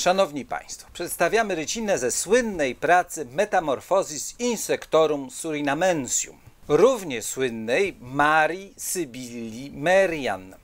Szanowni Państwo, przedstawiamy rycinę ze słynnej pracy Metamorphosis Insectorum Surinamensium, równie słynnej Marii Sybilli Merian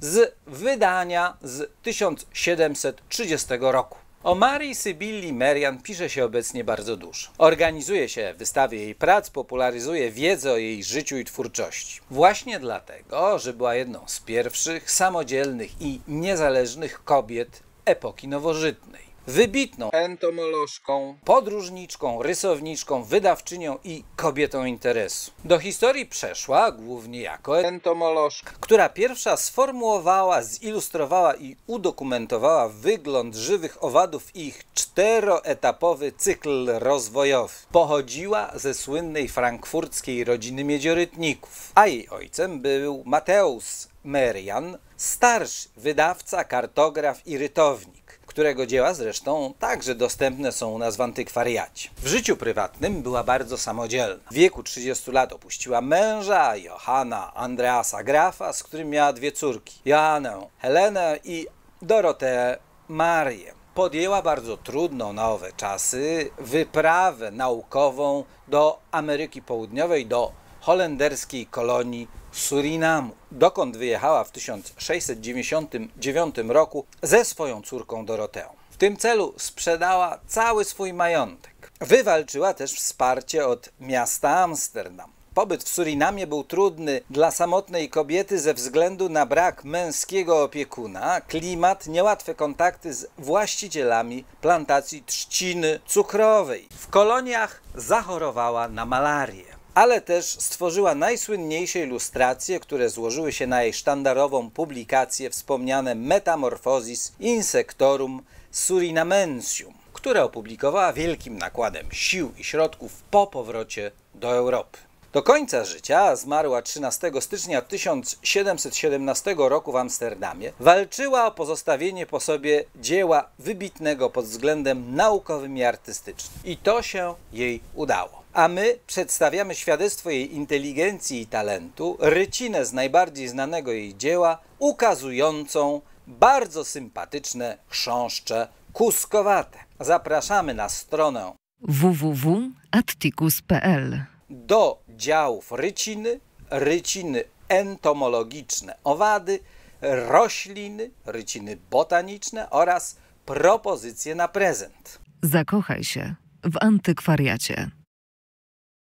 z wydania z 1730 roku. O Marii Sybilli Merian pisze się obecnie bardzo dużo. Organizuje się wystawy jej prac, popularyzuje wiedzę o jej życiu i twórczości. Właśnie dlatego, że była jedną z pierwszych samodzielnych i niezależnych kobiet epoki nowożytnej. Wybitną entomolożką, podróżniczką, rysowniczką, wydawczynią i kobietą interesu. Do historii przeszła głównie jako entomolożka, która pierwsza sformułowała, zilustrowała i udokumentowała wygląd żywych owadów i ich czteroetapowy cykl rozwojowy. Pochodziła ze słynnej frankfurckiej rodziny miedziorytników, a jej ojcem był Mateusz Merian, starszy wydawca, kartograf i rytownik którego dzieła zresztą także dostępne są u nas w antykwariacie. W życiu prywatnym była bardzo samodzielna. W wieku 30 lat opuściła męża, Johanna Andreasa Grafa, z którym miała dwie córki, Joannę Helenę i Doroteę Marię. Podjęła bardzo trudną na owe czasy wyprawę naukową do Ameryki Południowej, do holenderskiej kolonii Surinamu, dokąd wyjechała w 1699 roku ze swoją córką Doroteą. W tym celu sprzedała cały swój majątek. Wywalczyła też wsparcie od miasta Amsterdam. Pobyt w Surinamie był trudny dla samotnej kobiety ze względu na brak męskiego opiekuna, klimat, niełatwe kontakty z właścicielami plantacji trzciny cukrowej. W koloniach zachorowała na malarię ale też stworzyła najsłynniejsze ilustracje, które złożyły się na jej sztandarową publikację wspomniane Metamorphosis Insectorum Surinamensium, które opublikowała wielkim nakładem sił i środków po powrocie do Europy. Do końca życia zmarła 13 stycznia 1717 roku w Amsterdamie. Walczyła o pozostawienie po sobie dzieła wybitnego pod względem naukowym i artystycznym. I to się jej udało a my przedstawiamy świadectwo jej inteligencji i talentu, rycinę z najbardziej znanego jej dzieła, ukazującą bardzo sympatyczne chrząszcze kuskowate. Zapraszamy na stronę www.atticus.pl do działów ryciny, ryciny entomologiczne owady, rośliny, ryciny botaniczne oraz propozycje na prezent. Zakochaj się w antykwariacie.